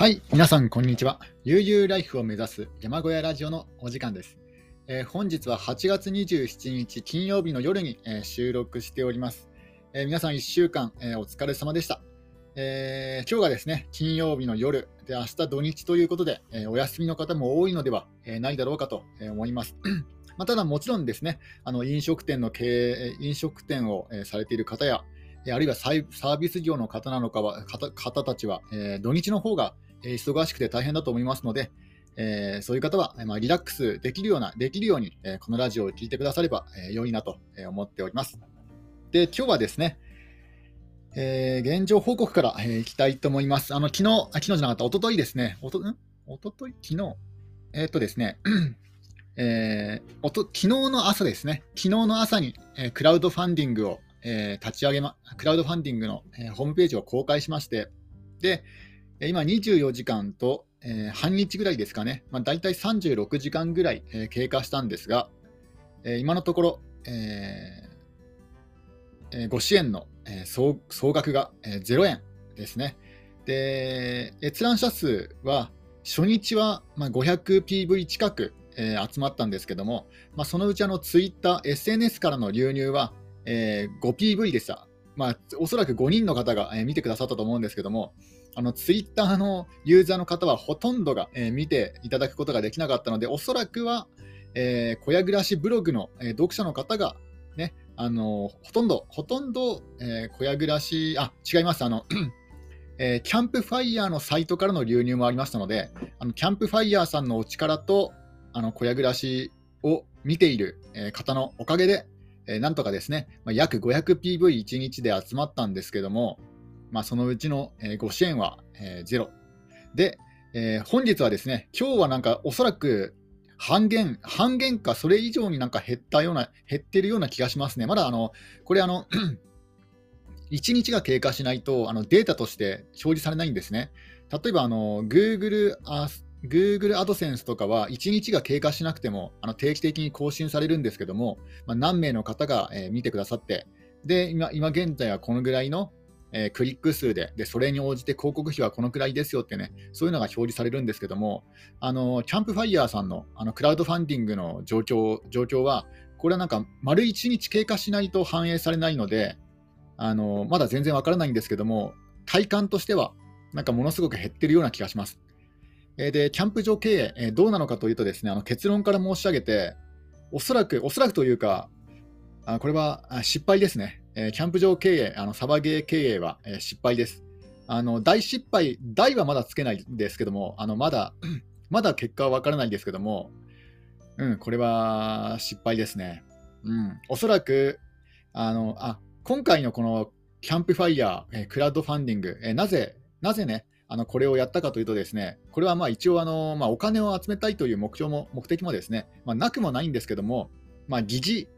はい、皆さん、こんにちは。悠々ライフを目指す山小屋ラジオのお時間です。えー本日は8月27日金曜日の夜に、えー収録しております。えー皆さん、1週間、えお疲れ様でした。え今日がですね、金曜日の夜で、明日土日ということで、えお休みの方も多いのでは、えないだろうかと思います。まあ、ただ、もちろんですね、あの飲食店の経営、飲食店を、えされている方や、あるいはサービス業の方なのかは方たちは、え土日の方がえ忙しくて大変だと思いますので、えーそういう方は、えーまあ、リラックスできるような、できるように、えーこのラジオを聞いてくだされば、えー良いなとえー思っております。で、今日はですね、えー現状報告から、えーいきたいと思います。あの、昨日、あ昨日じゃなかった、一昨日ですね、おと、ん？一昨日？昨日？えーっとですね、えーおと昨日の朝ですね、昨日の朝に、えークラウドファンディングを、えー立ち上げま、クラウドファンディングの、えーホームページを公開しまして、で、今24時間と、えー半日ぐらいですかね、まあ、大体36時間ぐらい、えー経過したんですが、えー今のところ、えーご支援の、えー総総額が、えー0円ですね。で、閲覧者数は初日は、まあ、500PV 近く、えー集まったんですけども、まあ、そのうちあのツイッター、SNS からの流入は、えー 5PV でした。まあ、おそらく5人の方が、えー見てくださったと思うんですけども、あのツイッターのユーザーの方はほとんどが、えー見ていただくことができなかったので、おそらくは、えー小屋暮らしブログの、えー読者の方が、ね、あのほとんど、ほとんど、えー小屋暮らし、あ、違います、あの、えーキャンプファイヤーのサイトからの流入もありましたので、あのキャンプファイヤーさんのお力と、あの小屋暮らしを見ている、えー方のおかげで、えーなんとかですね、まあ、約 500PV1 日で集まったんですけども、まあ、そのうちの、えーご支援は、えーゼロ。で、えー本日はですね、今日はなんかおそらく半減、半減かそれ以上になんか減ったような、減ってるような気がしますね。まだあの、これあの、1日が経過しないとあのデータとして表示されないんですね。例えばあの Google あ Google AdSense とかは1日が経過しなくてもあの定期的に更新されるんですけども、まあ、何名の方が、えー見てくださって、で今今現在はこのぐらいの、えークリック数でで、それに応じて広告費はこのくらいですよってね、そういうのが表示されるんですけども、あのキャンプファイヤーさんのあのクラウドファンディングの状況状況は、これはなんか丸1日経過しないと反映されないので、あのまだ全然わからないんですけども、体感としては、なんかものすごく減ってるような気がします。えで、キャンプ場経営、えどうなのかというとですね、あの結論から申し上げて、おそらく、おそらくというか、あこれは失敗ですね。えーキャンプ場経営、あのサバゲー経営は、えー失敗です。あの大失敗、大はまだつけないですけども、あのまだ、まだ結果はわからないんですけども、うん、これは失敗ですね。うん、おそらく、あの、あ、今回のこのキャンプファイヤー、えークラウドファンディング、えーなぜ、なぜね、あのこれをやったかというとですね、これはまあ一応あの、まあ、お金を集めたいという目標も目的もですね、まあ、なくもないんですけども、まあ、疑似、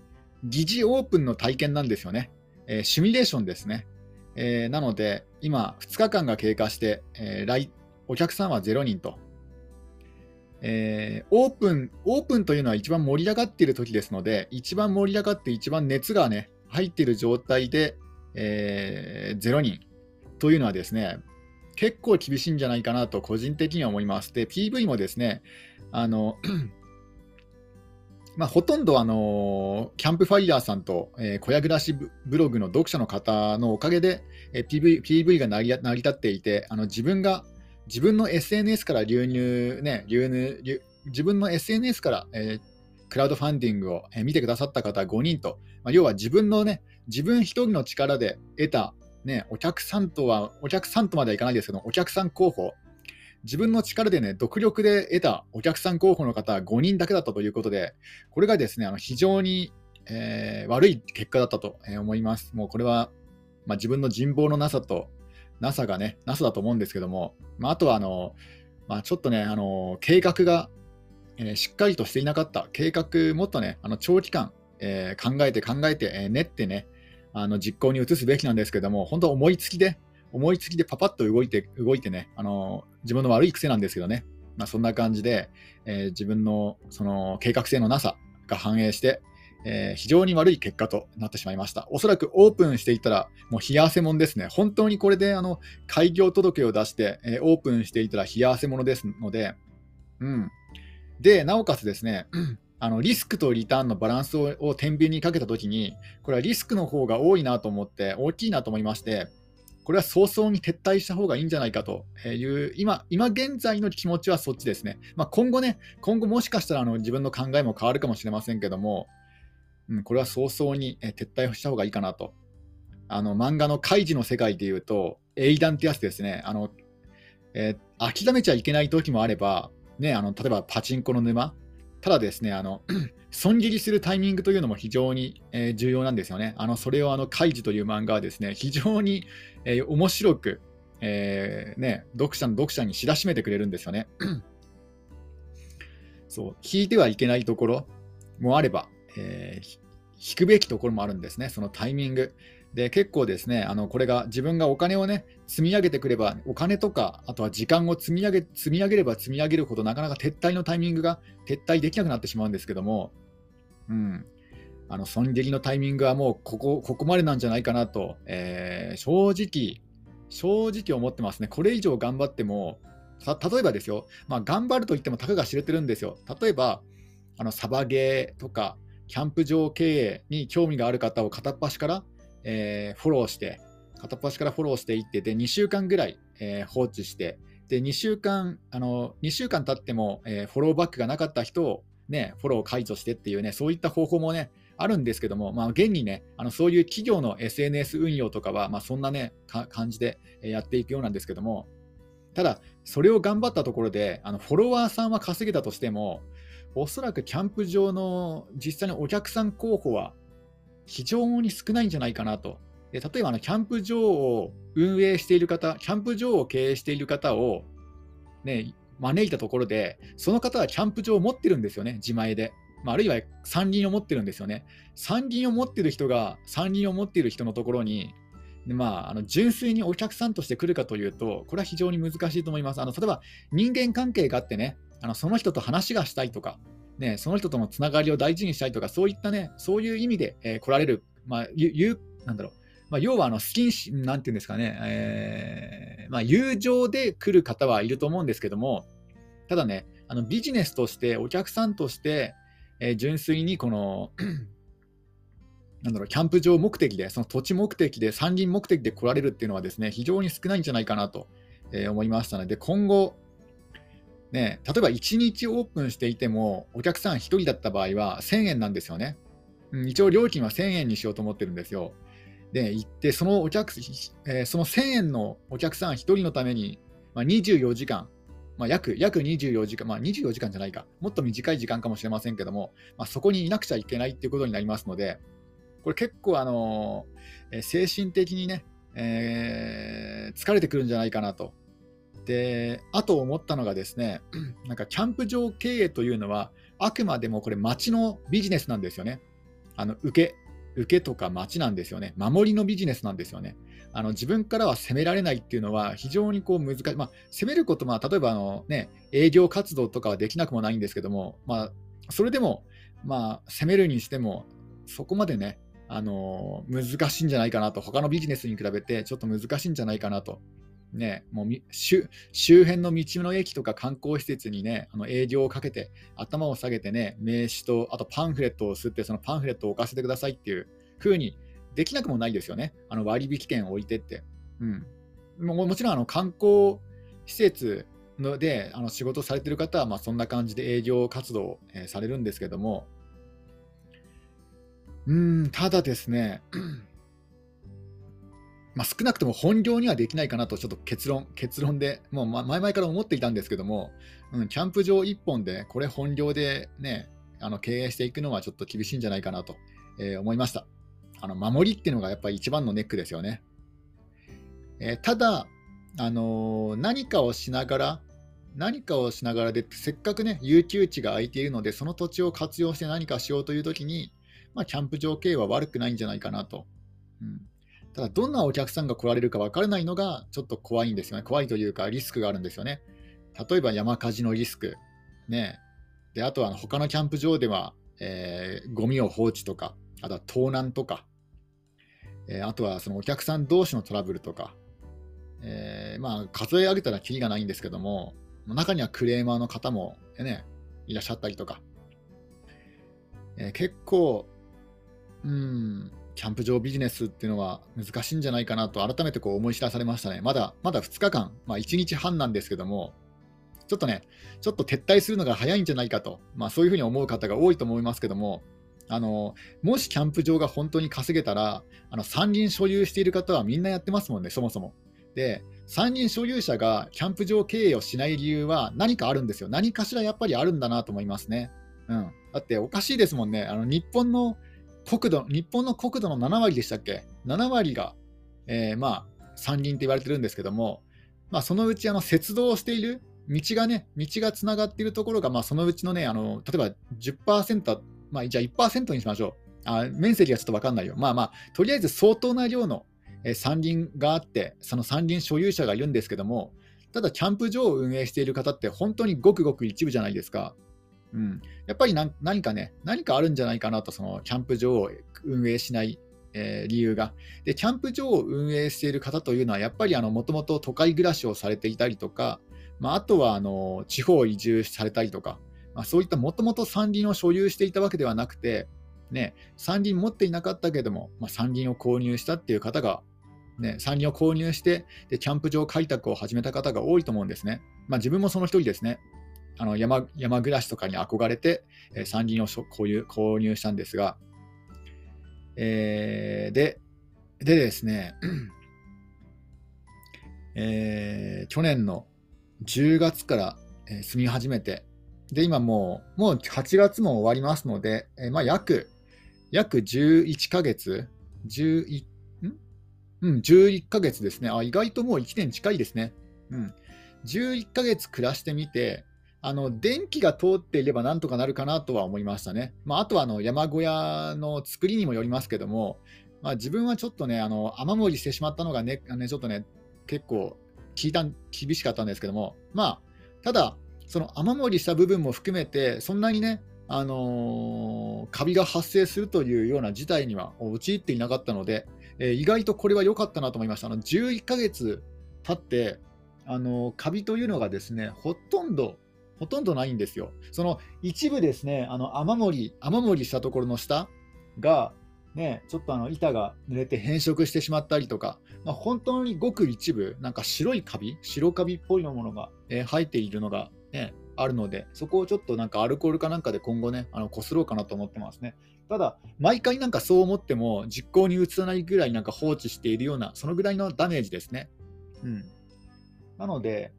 疑似オープンの体験なんですよね。えーシミュレーションですね。えーなので、今、2日間が経過して、えー来お客さんは0人と。えーオープン、オープンというのは一番盛り上がっている時ですので、一番盛り上がって一番熱がね、入っている状態で、えー0人というのはですね、結構厳しいんじゃないかなと個人的には思います。で、PV もですね、あの、まあ、ほとんどあのキャンプファイヤーさんと、えー小屋暮らしブログの読者の方のおかげで、えー PV, PV が成り成り立っていて、あの自分が自分の SNS から流入、ね、流入流自分の SNS から、えークラウドファンディングを、えー見てくださった方5人と、まあ、要は自分のね、自分一人の力で得た、ね、お客さんとは、お客さんとまではいかないですけど、お客さん候補、自分の力でね、独力で得たお客さん候補の方5人だけだったということで、これがですね、あの非常に、えー悪い結果だったと思います。もうこれは、まあ、自分の人望のなさと、なさがね、なさだと思うんですけども、まあ、あとはあの、まあ、ちょっとね、あの計画が、えーしっかりとしていなかった、計画、もっとね、あの長期間、えー考えて考えて、えー練ってね、あの実行に移すべきなんですけども、本当思いつきで、思いつきでパパッと動いて、動いてね、あの自分の悪い癖なんですけどね、まあ、そんな感じで、えー自分のその計画性のなさが反映して、えー、非常に悪い結果となってしまいました。おそらくオープンしていたら、もう冷や汗もんですね。本当にこれであの開業届を出して、えー、オープンしていたら冷や汗ものですので、うん。で、なおかつですね、あのリスクとリターンのバランスをを天秤にかけたときに、これはリスクの方が多いなと思って、大きいなと思いまして、これは早々に撤退した方がいいんじゃないかという、今、今現在の気持ちはそっちですね。まあ、今後ね、今後もしかしたらあの自分の考えも変わるかもしれませんけども、うん、これは早々に撤退した方がいいかなと。あの漫画のカイジの世界でいうと、英断ってやつですね。あのえー、諦めちゃいけない時もあれば、ね、あの例えばパチンコの沼、ただですね、あの 損切りするタイミングというのも非常に、えー、重要なんですよね。あのそれをあのカイジという漫画はですね、非常に、えー、面白く、えー、ね、読者の読者に知らしめてくれるんですよね。そう、引いてはいけないところもあれば、え、引くべきところもあるんですね、そのタイミング。で、結構ですね、あのこれが自分がお金をね、積み上げてくれば、お金とか、あとは時間を積み上げ積み上げれば積み上げるほど、なかなか撤退のタイミングが撤退できなくなってしまうんですけども、うん、あの損切りのタイミングはもうここここまでなんじゃないかなと、えー、正直、正直思ってますね。これ以上頑張っても、例えばですよ、まあ、頑張ると言ってもたかが知れてるんですよ。例えば、あのサバゲーとか、キャンプ場経営に興味がある方を片っ端から、えー、フォローして、片っ端からフォローしていって、で、2週間ぐらい、えー、放置して、で、2週間、あの、2週間経っても、えー、フォローバックがなかった人を、ね、フォロー解除してっていうね、そういった方法もね、あるんですけども、まあ、現にね、あのそういう企業の SNS 運用とかは、まあ、そんなね、感じでやっていくようなんですけども、ただ、それを頑張ったところで、あのフォロワーさんは稼げたとしても、おそらくキャンプ場の実際のお客さん候補は非常に少ないんじゃないかなと。で例えばあのキャンプ場を運営している方、キャンプ場を経営している方を、ね、招いたところで、その方はキャンプ場を持ってるんですよね、自前で。まあ、あるいは山林を持ってるんですよね。山林を持ってる人が山林を持っている人のところに、でまあ、あの純粋にお客さんとして来るかというと、これは非常に難しいと思います。あの例えば人間関係があってね、あのその人と話がしたいとか、ね、その人とのつながりを大事にしたいとか、そういったね、そういう意味で、えー、来られる、まあ、ゆなんだろう、まあ、要はあのスキンシ、なんていうんですかね、えー、まあ、友情で来る方はいると思うんですけども、ただね、あのビジネスとして、お客さんとして、えー、純粋にこの なんだろう、キャンプ場目的で、その土地目的で、山林目的で来られるっていうのはですね、非常に少ないんじゃないかなと、え思いましたので、今後、ね、例えば1日オープンしていても、お客さん1人だった場合は1000円なんですよね。うん、一応料金は1000円にしようと思ってるんですよ。で、行って、そのお客、えー、その1000円のお客さん1人のために、まあ、24時間、まあ、約約24時間、まあ、24時間じゃないか、もっと短い時間かもしれませんけども、まあ、そこにいなくちゃいけないっていうことになりますので、これ結構、あのー、精神的にね、えー、疲れてくるんじゃないかなとで、あと思ったのがですね、なんかキャンプ場経営というのは、あくまでもこれ町のビジネスなんですよね。あの受け、受けとか待ちなんですよね。守りのビジネスなんですよね。あの自分からは責められないっていうのは非常にこう難しい。まあ、責めること、は、例えばあの、ね、営業活動とかはできなくもないんですけども、まあ、それでも、まあ、責めるにしても、そこまでね、あの難しいんじゃないかなと、他のビジネスに比べてちょっと難しいんじゃないかなとね、もう周辺の道の駅とか観光施設にね、あの営業をかけて、頭を下げてね、名刺と、あとパンフレットを吸って、そのパンフレットを置かせてくださいっていう風にできなくもないですよね。あの割引券を置いてって。うん、ももちろんあの観光施設のであの仕事されてる方は、まあ、そんな感じで営業活動を、えー、されるんですけども、うん、ただですね、まあ、少なくとも本業にはできないかなと、ちょっと結論、結論で、もう前々から思っていたんですけども、うん、キャンプ場1本で、これ本業でね、あの経営していくのはちょっと厳しいんじゃないかなと、えー、思いました。あの守りっていうのがやっぱり一番のネックですよね。えー、ただ、あのー、何かをしながら、何かをしながらで、せっかくね、有給地が空いているので、その土地を活用して何かしようというときに、まあ、キャンプ場経営は悪くないんじゃないかなと。うんただ、どんなお客さんが来られるか分からないのがちょっと怖いんですよね。怖いというか、リスクがあるんですよね。例えば山火事のリスク、ね、であとは他のキャンプ場では、えー、ゴミを放置とか、あとは盗難とか、えー、あとはそのお客さん同士のトラブルとか、えー、まあ、数え上げたらきりがないんですけども、中にはクレーマーの方も、ね、いらっしゃったりとか、えー、結構、うん、キャンプ場ビジネスっていうのは難しいんじゃないかなと改めてこう思い知らされましたね。まだ、まだ2日間、まあ、1日半なんですけども、ちょっとね、ちょっと撤退するのが早いんじゃないかと、まあ、そういうふうに思う方が多いと思いますけども、あのもしキャンプ場が本当に稼げたら、あの山林所有している方はみんなやってますもんね、そもそも。で、山林所有者がキャンプ場経営をしない理由は何かあるんですよ。何かしらやっぱりあるんだなと思いますね。うん、だっておかしいですもんね。あの日本の国土、日本の国土の7割でしたっけ ?7 割が、えー、まあ、山林って言われてるんですけども、まあ、そのうちあの鉄道をしている道がね、道がつながっているところが、まあ、そのうちのね、あの例えば10%、まあ、じゃあ1%にしましょう。あ面積がちょっと分かんないよ。まあまあ、とりあえず相当な量の、え山林があって、その山林所有者がいるんですけども、ただ、キャンプ場を運営している方って本当にごくごく一部じゃないですか。うん、やっぱり何かね、何かあるんじゃないかなと、そのキャンプ場を運営しない、えー、理由がで。キャンプ場を運営している方というのは、やっぱりもともと都会暮らしをされていたりとか、まあ、あとはあの地方移住されたりとか、まあ、そういったもともと山林を所有していたわけではなくて、ね、山林持っていなかったけども、まあ、山林を購入したっていう方が、ね、山林を購入してで、キャンプ場開拓を始めた方が多いと思うんですね。まあ、自分もその一人ですね。あの山山暮らしとかに憧れて、えー、山林を購入購入したんですが、えー、ででですね、えー、去年の10月から、えー、住み始めて、で、今もう、もう8月も終わりますので、えー、まあ、約、約11ヶ月、11、ん？うん、11ヶ月ですね。あ、意外ともう1年近いですね。うん。11ヶ月暮らしてみて、あの電気が通っていればなんとかなるかなとは思いましたね。まあ、あとはあの山小屋の作りにもよりますけども、まあ、自分はちょっとね、あの雨漏りしてしまったのがね、ねちょっとね、結構聞いた厳しかったんですけども、まあ、ただ、その雨漏りした部分も含めて、そんなにね、あのー、カビが発生するというような事態には陥っていなかったので、えー、意外とこれは良かったなと思いました。あの11ヶ月経って、あのー、カビというのがですね、ほとんどほとんどないんですよ。その一部ですね、あの雨漏り、雨漏りしたところの下が、ね、ちょっとあの板が濡れて変色してしまったりとか、まあ、本当にごく一部、なんか白いカビ、白カビっぽいものが、えー、生えているのが、ね、あるので、そこをちょっとなんかアルコールかなんかで今後ね、あのこすろうかなと思ってますね。ただ、毎回なんかそう思っても実行に移さないぐらいなんか放置しているような、そのぐらいのダメージですね。うん。なので、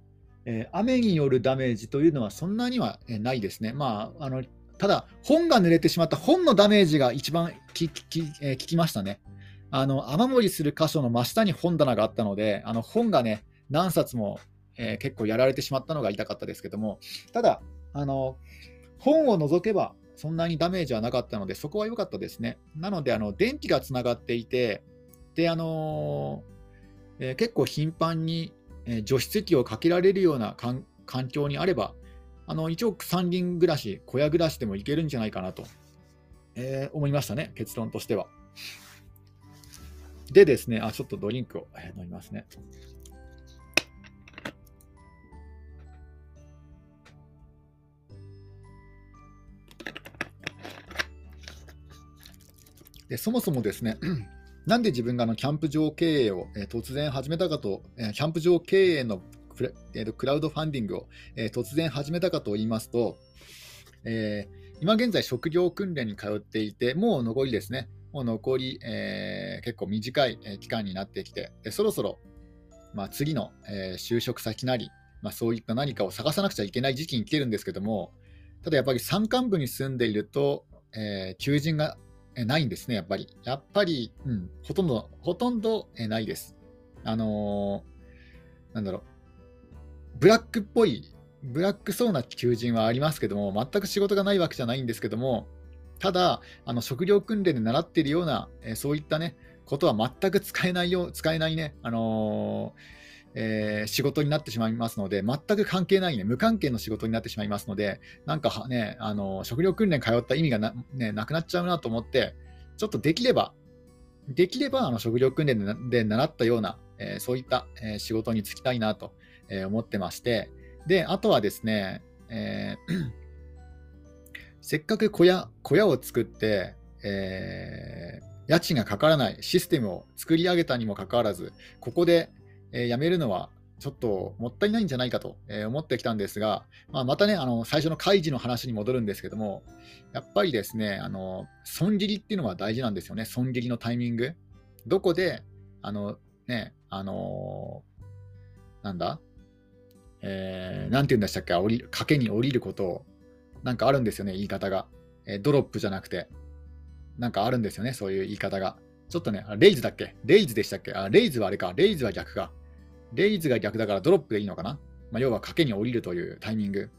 えー、雨によるダメージというのはそんなにはないですね。まあ、あのただ、本が濡れてしまった本のダメージが一番きき、えー、聞きましたね。あの雨漏りする箇所の真下に本棚があったので、あの本がね、何冊も、えー、結構やられてしまったのが痛かったですけども、ただ、あの本を除けばそんなにダメージはなかったので、そこは良かったですね。なので、あの電気がつながっていて、であのえー、結構頻繁にえ除湿機をかけられるような環境にあれば、あの一応、山林暮らし、小屋暮らしでもいけるんじゃないかなと、えー、思いましたね、結論としては。でですね、あちょっとドリンクを、飲みますね。でそもそもですね、なんで自分がのキャンプ場経営を、突然始めたかと、キャンプ場経営のクラ,、えー、クラウドファンディングを、えー、突然始めたかと言いますと、えー、今現在、職業訓練に通っていて、もう残りですね、もう残り、えー、結構短い期間になってきて、そろそろ、まあ、次の、えー、就職先なり、まあ、そういった何かを探さなくちゃいけない時期に来てるんですけども、ただやっぱり山間部に住んでいると、えー、求人がないんですね、やっぱり。やっぱり、うん、ほとんど、ほとんどえないです。あのー、なんだろう、ブラックっぽい、ブラックそうな求人はありますけども、全く仕事がないわけじゃないんですけども、ただ、あの職業訓練で習っているような、えそういったね、ことは全く使えないよう、使えないね、あのえー、仕事になってしまいますので、全く関係ない、ね、無関係の仕事になってしまいますので、なんかね、あの食料訓練通った意味がな,、ね、なくなっちゃうなと思って、ちょっとできれば、できればあの食料訓練で習ったような、えー、そういった、えー、仕事に就きたいなと、えー、思ってまして、で、あとはですね、えー、せっかく小屋小屋を作って、えー、家賃がかからないシステムを作り上げたにもかかわらず、ここで、え、辞めるのはちょっともったいないんじゃないかと思ってきたんですが、まあ、またね、あの最初の開示の話に戻るんですけども、やっぱりですね、あの損切りっていうのは大事なんですよね、損切りのタイミング。どこで、あのね、あのー、なんだ、えー、なんて言うんでしたっけ、降り賭けに降りることを、なんかあるんですよね、言い方が。えー、ドロップじゃなくて、なんかあるんですよね、そういう言い方が。ちょっとね、レイズだっけ？レイズでしたっけ？あ、レイズはあれか。レイズは逆か。レイズが逆だからドロップでいいのかな、まあ、要は賭けに降りるというタイミング。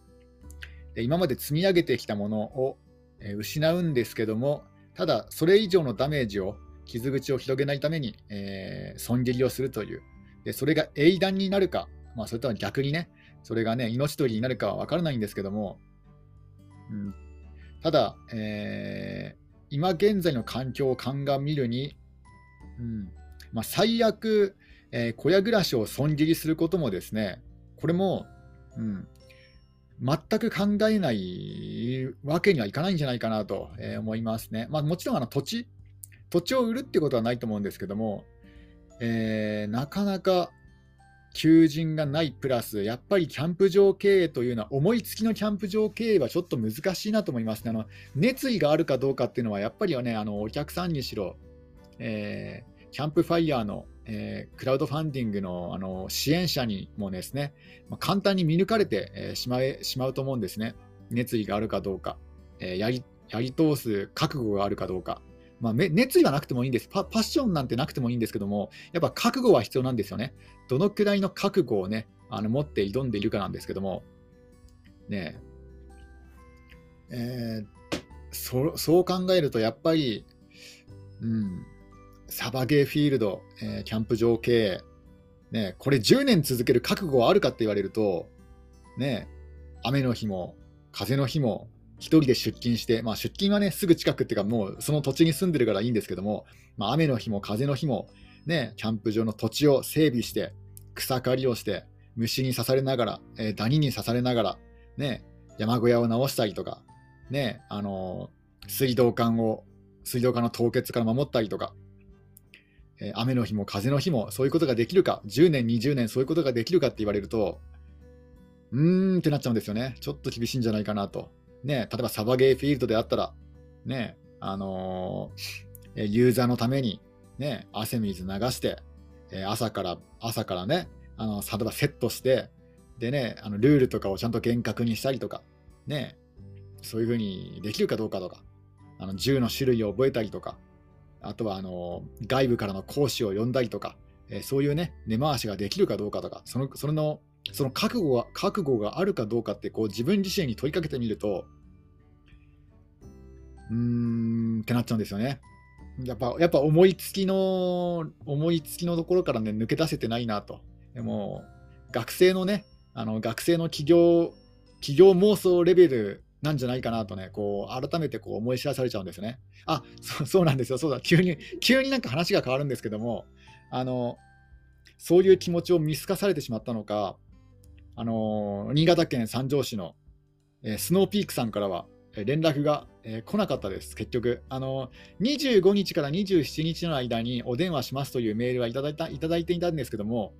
で今まで積み上げてきたものを、失うんですけども、ただそれ以上のダメージを、傷口を広げないために、えー、損切りをするという。でそれが英断になるか、まあ、それとは逆にね、それがね、命取りになるかは分からないんですけども、うん、ただ、えー、今現在の環境を鑑みるに、うんまあ、最悪、えー、小屋暮らしを損切りすることもですね、これも、うん、全く考えないわけにはいかないんじゃないかなと思いますね。まあ、もちろんあの土地、土地を売るってことはないと思うんですけども、えー、なかなか求人がないプラス、やっぱりキャンプ場経営というのは、思いつきのキャンプ場経営はちょっと難しいなと思いますね。あの熱意があるかどうかっていうのは、やっぱりね、あのお客さんにしろ、えー、キャンプファイヤーの、えー、クラウドファンディングのあの支援者にもですね、まあ、簡単に見抜かれて、えー、しまえしまうと思うんですね。熱意があるかどうか、えやりやり通す覚悟があるかどうか。まあ、熱意はなくてもいいんですパ。パッションなんてなくてもいいんですけども、やっぱ覚悟は必要なんですよね。どのくらいの覚悟をね、あの持って挑んでいるかなんですけども、ねえー、そそう考えると、やっぱり、うん、サバゲーフィールド、えー、キャンプ場経営、ね、これ10年続ける覚悟はあるかって言われると、ね、雨の日も風の日も1人で出勤して、まあ、出勤はね、すぐ近くっていうか、もうその土地に住んでるからいいんですけども、まあ、雨の日も風の日も、ね、キャンプ場の土地を整備して、草刈りをして、虫に刺されながら、えー、ダニに刺されながら、ね、山小屋を直したりとか、ね、あのー、水道管を、水道管の凍結から守ったりとか、雨の日も風の日もそういうことができるか、10年、20年そういうことができるかって言われると、うーんってなっちゃうんですよね。ちょっと厳しいんじゃないかなと。ね、例えばサバゲーフィールドであったら、ね、あのー、ユーザーのために、ね、汗水流して、朝から、朝からね、あの例えばセットして、でね、あのルールとかをちゃんと厳格にしたりとか、ね、そういうふうにできるかどうかとか、あの銃の種類を覚えたりとか、あとはあの外部からの講師を呼んだりとか、えそういうね、根回しができるかどうかとか、そのそれのその覚悟が覚悟があるかどうかってこう自分自身に問いかけてみるとうーんってなっちゃうんですよね。やっぱやっぱ思いつきの思いつきのところからね抜け出せてないなと。でも学生のねあの学生の企業企業妄想レベルなんじゃないかなとね、こう改めてこう思い知らされちゃうんですね。あそそうなんですよ、そうだ、急に、急になんか話が変わるんですけども、あのそういう気持ちを見透かされてしまったのか、あの新潟県三条市の、えー、スノーピークさんからは、え連絡が、えー、来なかったです、結局。あの25日から27日の間にお電話しますというメールはいただいたいただいていたんですけども、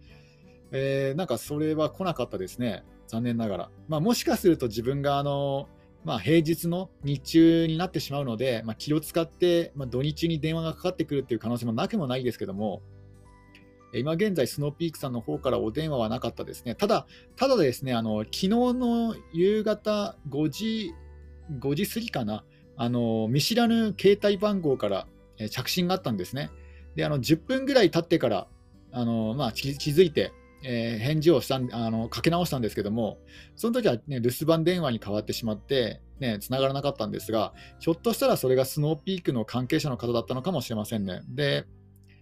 えー、なんかそれは来なかったですね、残念ながら。まあ、もしかすると自分があの、まあ、平日の日中になってしまうので、まあ、気を使って、まあ、土日に電話がかかってくるっていう可能性もなくもないですけども、今現在、スノーピークさんの方からお電話はなかったですね。ただ、ただですね、あの昨日の夕方5時、5時過ぎかな、あの見知らぬ携帯番号から着信があったんですね。で、あの10分ぐらい経ってからあの、まあ、気づいて、えー、返事をしたあのかけ直したんですけども、その時は、ね、留守番電話に変わってしまって、ね、繋がらなかったんですが、ひょっとしたらそれがスノーピークの関係者の方だったのかもしれませんね。で、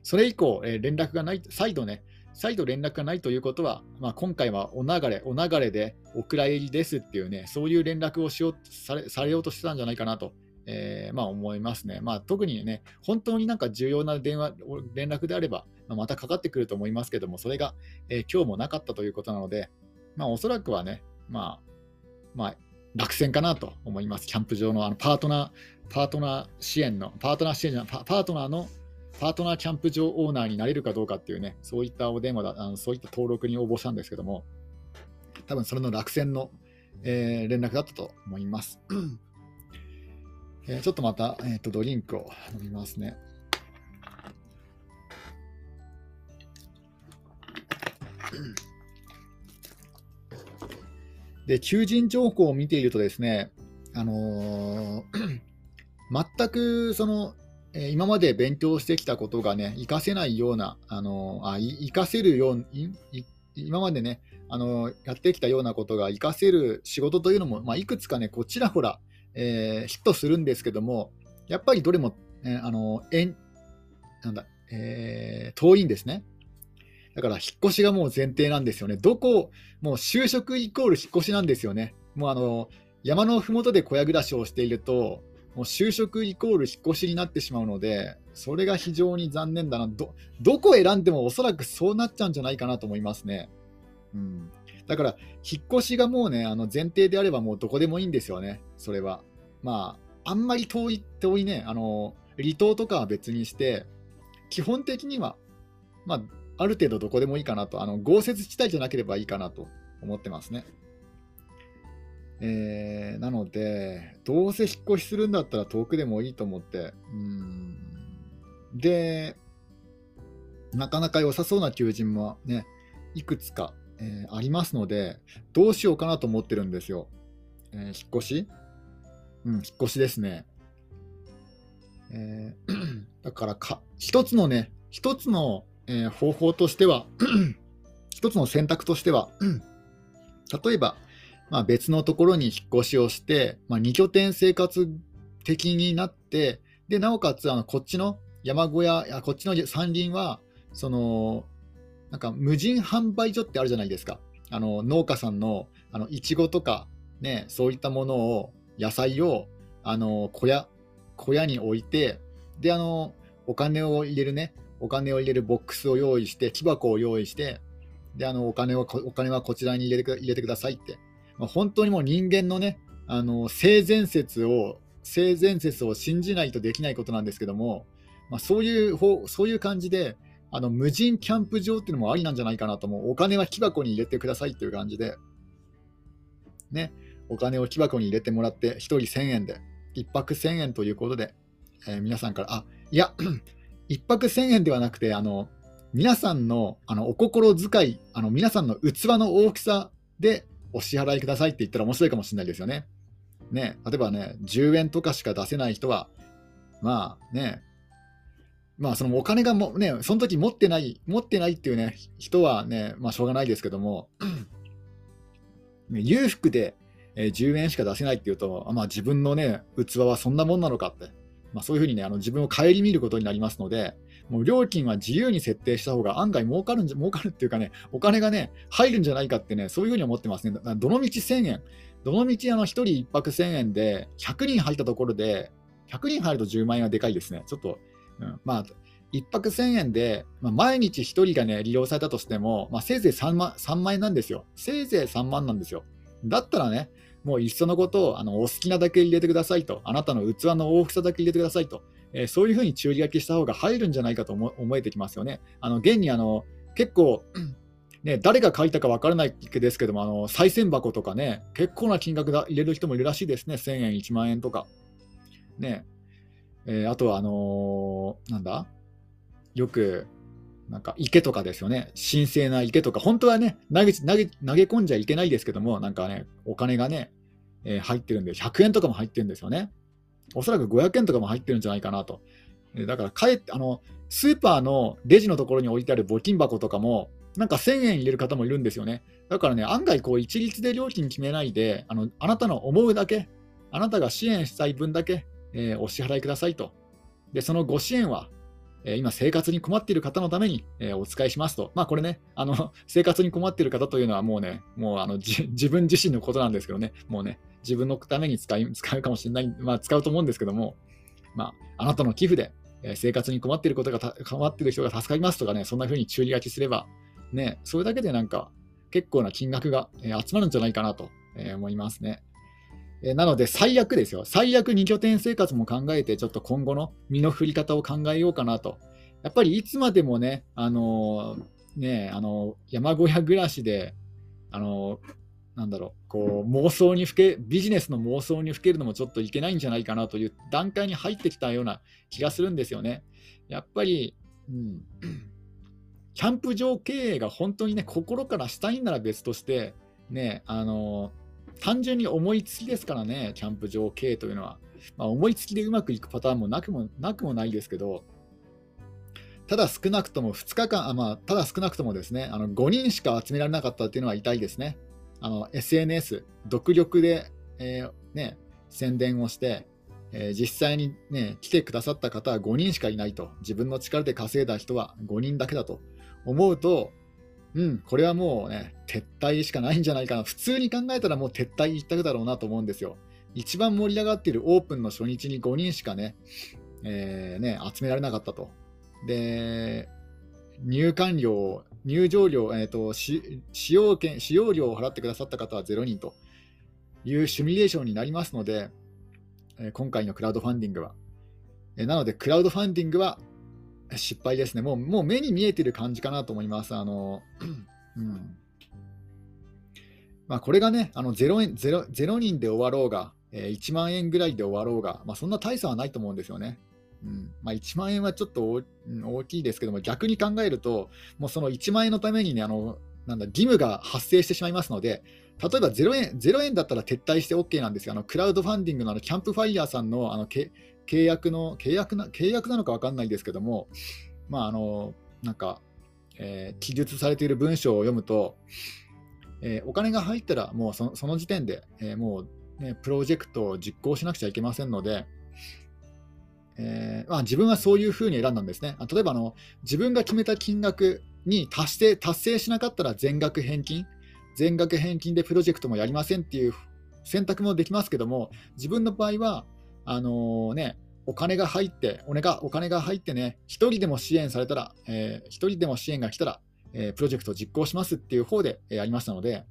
それ以降、えー、連絡がない、再度ね、再度連絡がないということは、まあ、今回はお流れ、お流れでお蔵入りですっていうね、そういう連絡をしようされされようとしてたんじゃないかなと、えー、まあ、思いますね。まあ、特にね、本当になんか重要な電話、連絡であれば、まあ、またかかってくると思いますけども、それが、えー、今日もなかったということなので、まあ、おそらくはね、まあ、まあ、落選かなと思います。キャンプ場のあのパートナー、パートナー支援の、パートナー支援じゃパートナーのパートナーキャンプ場オーナーになれるかどうかっていうね、そういったお電話だ、あのそういった登録に応募したんですけども、多分それの落選の、えー、連絡だったと思います。えー、ちょっとまた、えーと、ドリンクを飲みますね。で、求人情報を見ているとですね、あのー、全くそのえ今まで勉強してきたことがね、活かせないような、あのあ活かせるように、今までね、あのやってきたようなことが活かせる仕事というのも、まあ、いくつかね、こちらほら、えー、ヒットするんですけども、やっぱりどれも、ね、あのえんなんだ、えー、遠いんですね。だから引っ越しがもう前提なんですよね。どこ、もう就職イコール引っ越しなんですよね。もうあの山のふもとで小屋暮らしをしていると、もう就職イコール引っ越しになってしまうので、それが非常に残念だな。ど、どこを選んでもおそらくそうなっちゃうんじゃないかなと思いますね。うん。だから、引っ越しがもうね、あの前提であればもうどこでもいいんですよね、それは。まあ、あんまり遠い、遠いね、あの、離島とかは別にして、基本的には、まあ、ある程度どこでもいいかなと、あの豪雪地帯じゃなければいいかなと思ってますね。えー、なので、どうせ引っ越しするんだったら遠くでもいいと思って、うんで、なかなか良さそうな求人もね、いくつか、えー、ありますので、どうしようかなと思ってるんですよ。えー、引っ越し？うん、引っ越しですね。えー、だからか、一つのね、一つの、え、方法としては、一つの選択としては、例えば、まあ、別のところに引っ越しをして、まあ、2拠点生活的になって、でなおかつあのこっちの山小屋やこっちの山林はそのなんか無人販売所ってあるじゃないですか。あの農家さんのあのいちごとか、ね、そういったものを野菜をあの小屋小屋に置いてであのお金を入れるねお金を入れるボックスを用意して木箱を用意してであのお金をお金はこちらに入れて入れてくださいって。まあ、本当にもう人間のね、あの性善説を、性善説を信じないとできないことなんですけども、まあ、そういうそういう感じで、あの無人キャンプ場っていうのもありなんじゃないかなと思う。お金は木箱に入れてくださいっていう感じで、ね、お金を木箱に入れてもらって、1人1000円で、1泊1000円ということで、えー、皆さんから、あいや、1泊1000円ではなくて、あの皆さんのあのお心遣い、あの皆さんの器の大きさでお支払いくださいって言ったら面白いかもしれないですよね。ね、例えばね、10円とかしか出せない人は、まあね、まあそのお金がもね、その時持ってない、持ってないっていうね、人はね、まあしょうがないですけども、裕福で、え10円しか出せないっていうと、まあ自分のね、器はそんなもんなのかって、まあそういうふうにね、あの自分を顧みることになりますので、もう料金は自由に設定した方が案外儲かるんじゃ、儲かるっていうかね、お金がね、入るんじゃないかってね、そういうふうに思ってますね。どのみち1000円、どのみちあの1人1泊1000円で、100人入ったところで、100人入ると10万円はでかいですね。ちょっと、うん、まあ、1泊1000円で、まあ、毎日1人がね、利用されたとしても、まあ、せいぜい3万 ,3 万円なんですよ。せいぜい3万なんですよ。だったらね、もういっそのことをあのお好きなだけ入れてくださいと、あなたの器の大きさだけ入れてくださいと、えー、そういうふうに注意書きした方が入るんじゃないかと思えてきますよね。あの現にあの結構 ね、誰が書いたか分からないですけども、あの賽銭箱とかね、結構な金額だ入れる人もいるらしいですね、1000円、1万円とか。ねえー、あとは、あのー、なんだ、よく、なんか池とかですよね、神聖な池とか、本当はね投げ投げ、投げ込んじゃいけないですけども、なんかね、お金がね、えー、入ってるんで、100円とかも入ってるんですよね。おそらく500円とかも入ってるんじゃないかなと。だからかえってあのスーパーのレジのところに置いてある募金箱とかも、なんか1000円入れる方もいるんですよね。だからね、案外こう一律で料金決めないで、あのあなたの思うだけ、あなたが支援したい分だけ、えー、お支払いくださいと。で、そのご支援は、え今、生活に困っている方のために、えお使いしますと、まあ、これねあの、生活に困っている方というのは、もうね、もうあの 自分自身のことなんですけどね、もうね、自分のために使い 使うかもしれない、まあ、使うと思うんですけども、まあ、あなたの寄付で、え生活に困っていることが困っている人が助かりますとかね、そんな風に注意書きすれば、ね、それだけでなんか、結構な金額が、え集まるんじゃないかなと、え思いますね。えなので、最悪ですよ。最悪2拠点生活も考えて、ちょっと今後の身の振り方を考えようかなと。やっぱりいつまでもね、あのー、ね、あの山小屋暮らしで、あのなんだろう、こう妄想にふけ、ビジネスの妄想にふけるのもちょっといけないんじゃないかなという段階に入ってきたような気がするんですよね。やっぱり、うん、キャンプ場経営が本当にね、心からしたいんなら別として、ね、あのー単純に思いつきですからね、キャンプ場経営というのは。まあ、思いつきでうまくいくパターンもなくもなくもないですけど、ただ少なくとも2日間、あまあ、ただ少なくともですね、あの5人しか集められなかったっていうのは痛いですね。あの SNS、独力で、えー、ね、宣伝をして、えー、実際に、ね、来てくださった方は5人しかいないと、自分の力で稼いだ人は5人だけだと思うと、うん、これはもうね、撤退しかないんじゃないかな。普通に考えたらもう撤退一択だろうなと思うんですよ。一番盛り上がっているオープンの初日に5人しかね、えー、ね集められなかったと。で、入館料、入場料、えーと、使用権使用料を払ってくださった方は0人というシミュレーションになりますので、え、今回のクラウドファンディングは。え、なので、クラウドファンディングは失敗ですね。もうもう目に見えてる感じかなと思います。あの うんまあ、これがね、あの 0, 円 0, 0人で終わろうが、えー、1万円ぐらいで終わろうが、まあ、そんな大差はないと思うんですよね。うんまあ、1万円はちょっと大きいですけども、逆に考えると、もうその1万円のためにね、あのなんだ義務が発生してしまいますので、例えば0円 ,0 円だったら撤退して OK なんですが、あのクラウドファンディングのあのキャンプファイヤーさんのあのけ契約の契約な契約なのか分かんないですけども、まああのなんか、えー、記述されている文章を読むと、えー、お金が入ったらもうその時点で、えー、もう、ね、プロジェクトを実行しなくちゃいけませんので、えまあ、自分はそういうふうに選んだんですね。例えばあの自分が決めた金額に達成達成しなかったら全額返金、全額返金でプロジェクトもやりませんっていう選択もできますけども、自分の場合は、あの、ね、お金が入って、お,、ね、お金が入ってね、1人でも支援されたら、えー、1人でも支援が来たら、えー、プロジェクトを実行しますっていう方で、えー、やりましたので、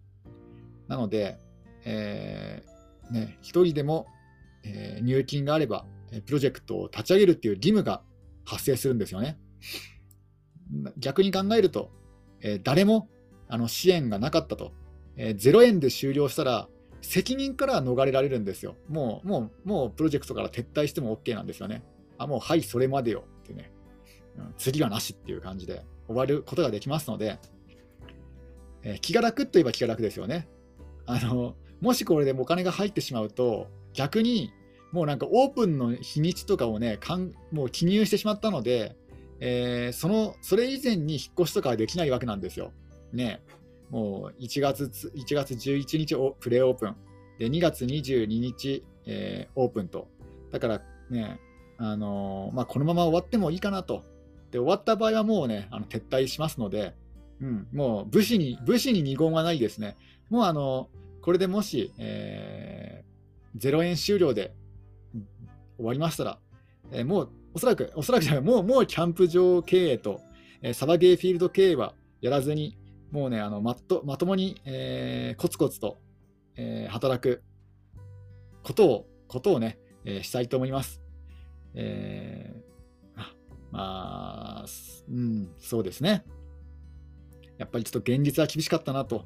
なので、えーね、1人でも、えー、入金があれば、プロジェクトを立ち上げるっていう義務が発生するんですよね。逆に考えると、えー、誰もあの支援がなかったと、えー、0円で終了したら、責任から逃れられるんですよ。もう、もう、もうプロジェクトから撤退しても OK なんですよね。あ、もう、はい、それまでよってね、うん、次はなしっていう感じで終わることができますので、えー、気が楽といえば気が楽ですよね。あの、もしこれでお金が入ってしまうと、逆にもうなんかオープンの日にちとかをね、かんもう記入してしまったので、えー、そのそれ以前に引っ越しとかはできないわけなんですよ。ね、もう1月 ,1 月11日プレオープン、で2月22日、えー、オープンと。だからね、あのー、まあ、このまま終わってもいいかなと。で、終わった場合はもうね、あの撤退しますので、うん、もう武士に、武士に二言はないですね。もうあの、これでもし、えー、0円終了で終わりましたら、えー、もうおそらく、おそらくじゃない、もう、もうキャンプ場経営と、えー、サバゲーフィールド経営はやらずに、もうね、あのまとまともに、えー、コツコツと、えー、働くことをことをね、えー、したいと思います。えー、まあ、うん、そうですね。やっぱりちょっと現実は厳しかったなと。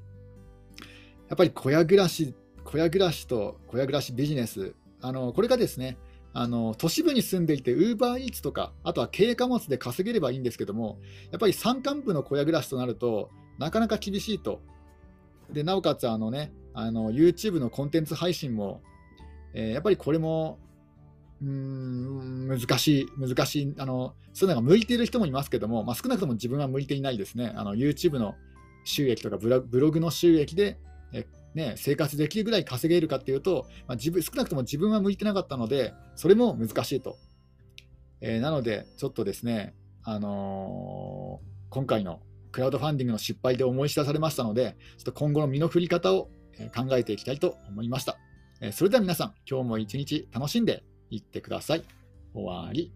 やっぱり小屋暮らし、小屋暮らしと小屋暮らしビジネス、あのこれがですね、あの都市部に住んでいて、ウーバーイーツとか、あとは軽貨物で稼げればいいんですけども、やっぱり山間部の小屋暮らしとなると、なかなか厳しいと。でなおかつあの、ね、あの YouTube のコンテンツ配信も、えー、やっぱりこれもうん難しい、難しいあの、そういうのが向いている人もいますけども、まあ、少なくとも自分は向いていないですね。あの YouTube の収益とかブログの収益で、えね、生活できるぐらい稼げるかっていうと、まあ、自分少なくとも自分は向いてなかったので、それも難しいと。えー、なので、ちょっとですね、あのー、今回のクラウドファンディングの失敗で思い知らされましたので、ちょっと今後の身の振り方を考えていきたいと思いました。それでは皆さん、今日も一日楽しんでいってください。終わり。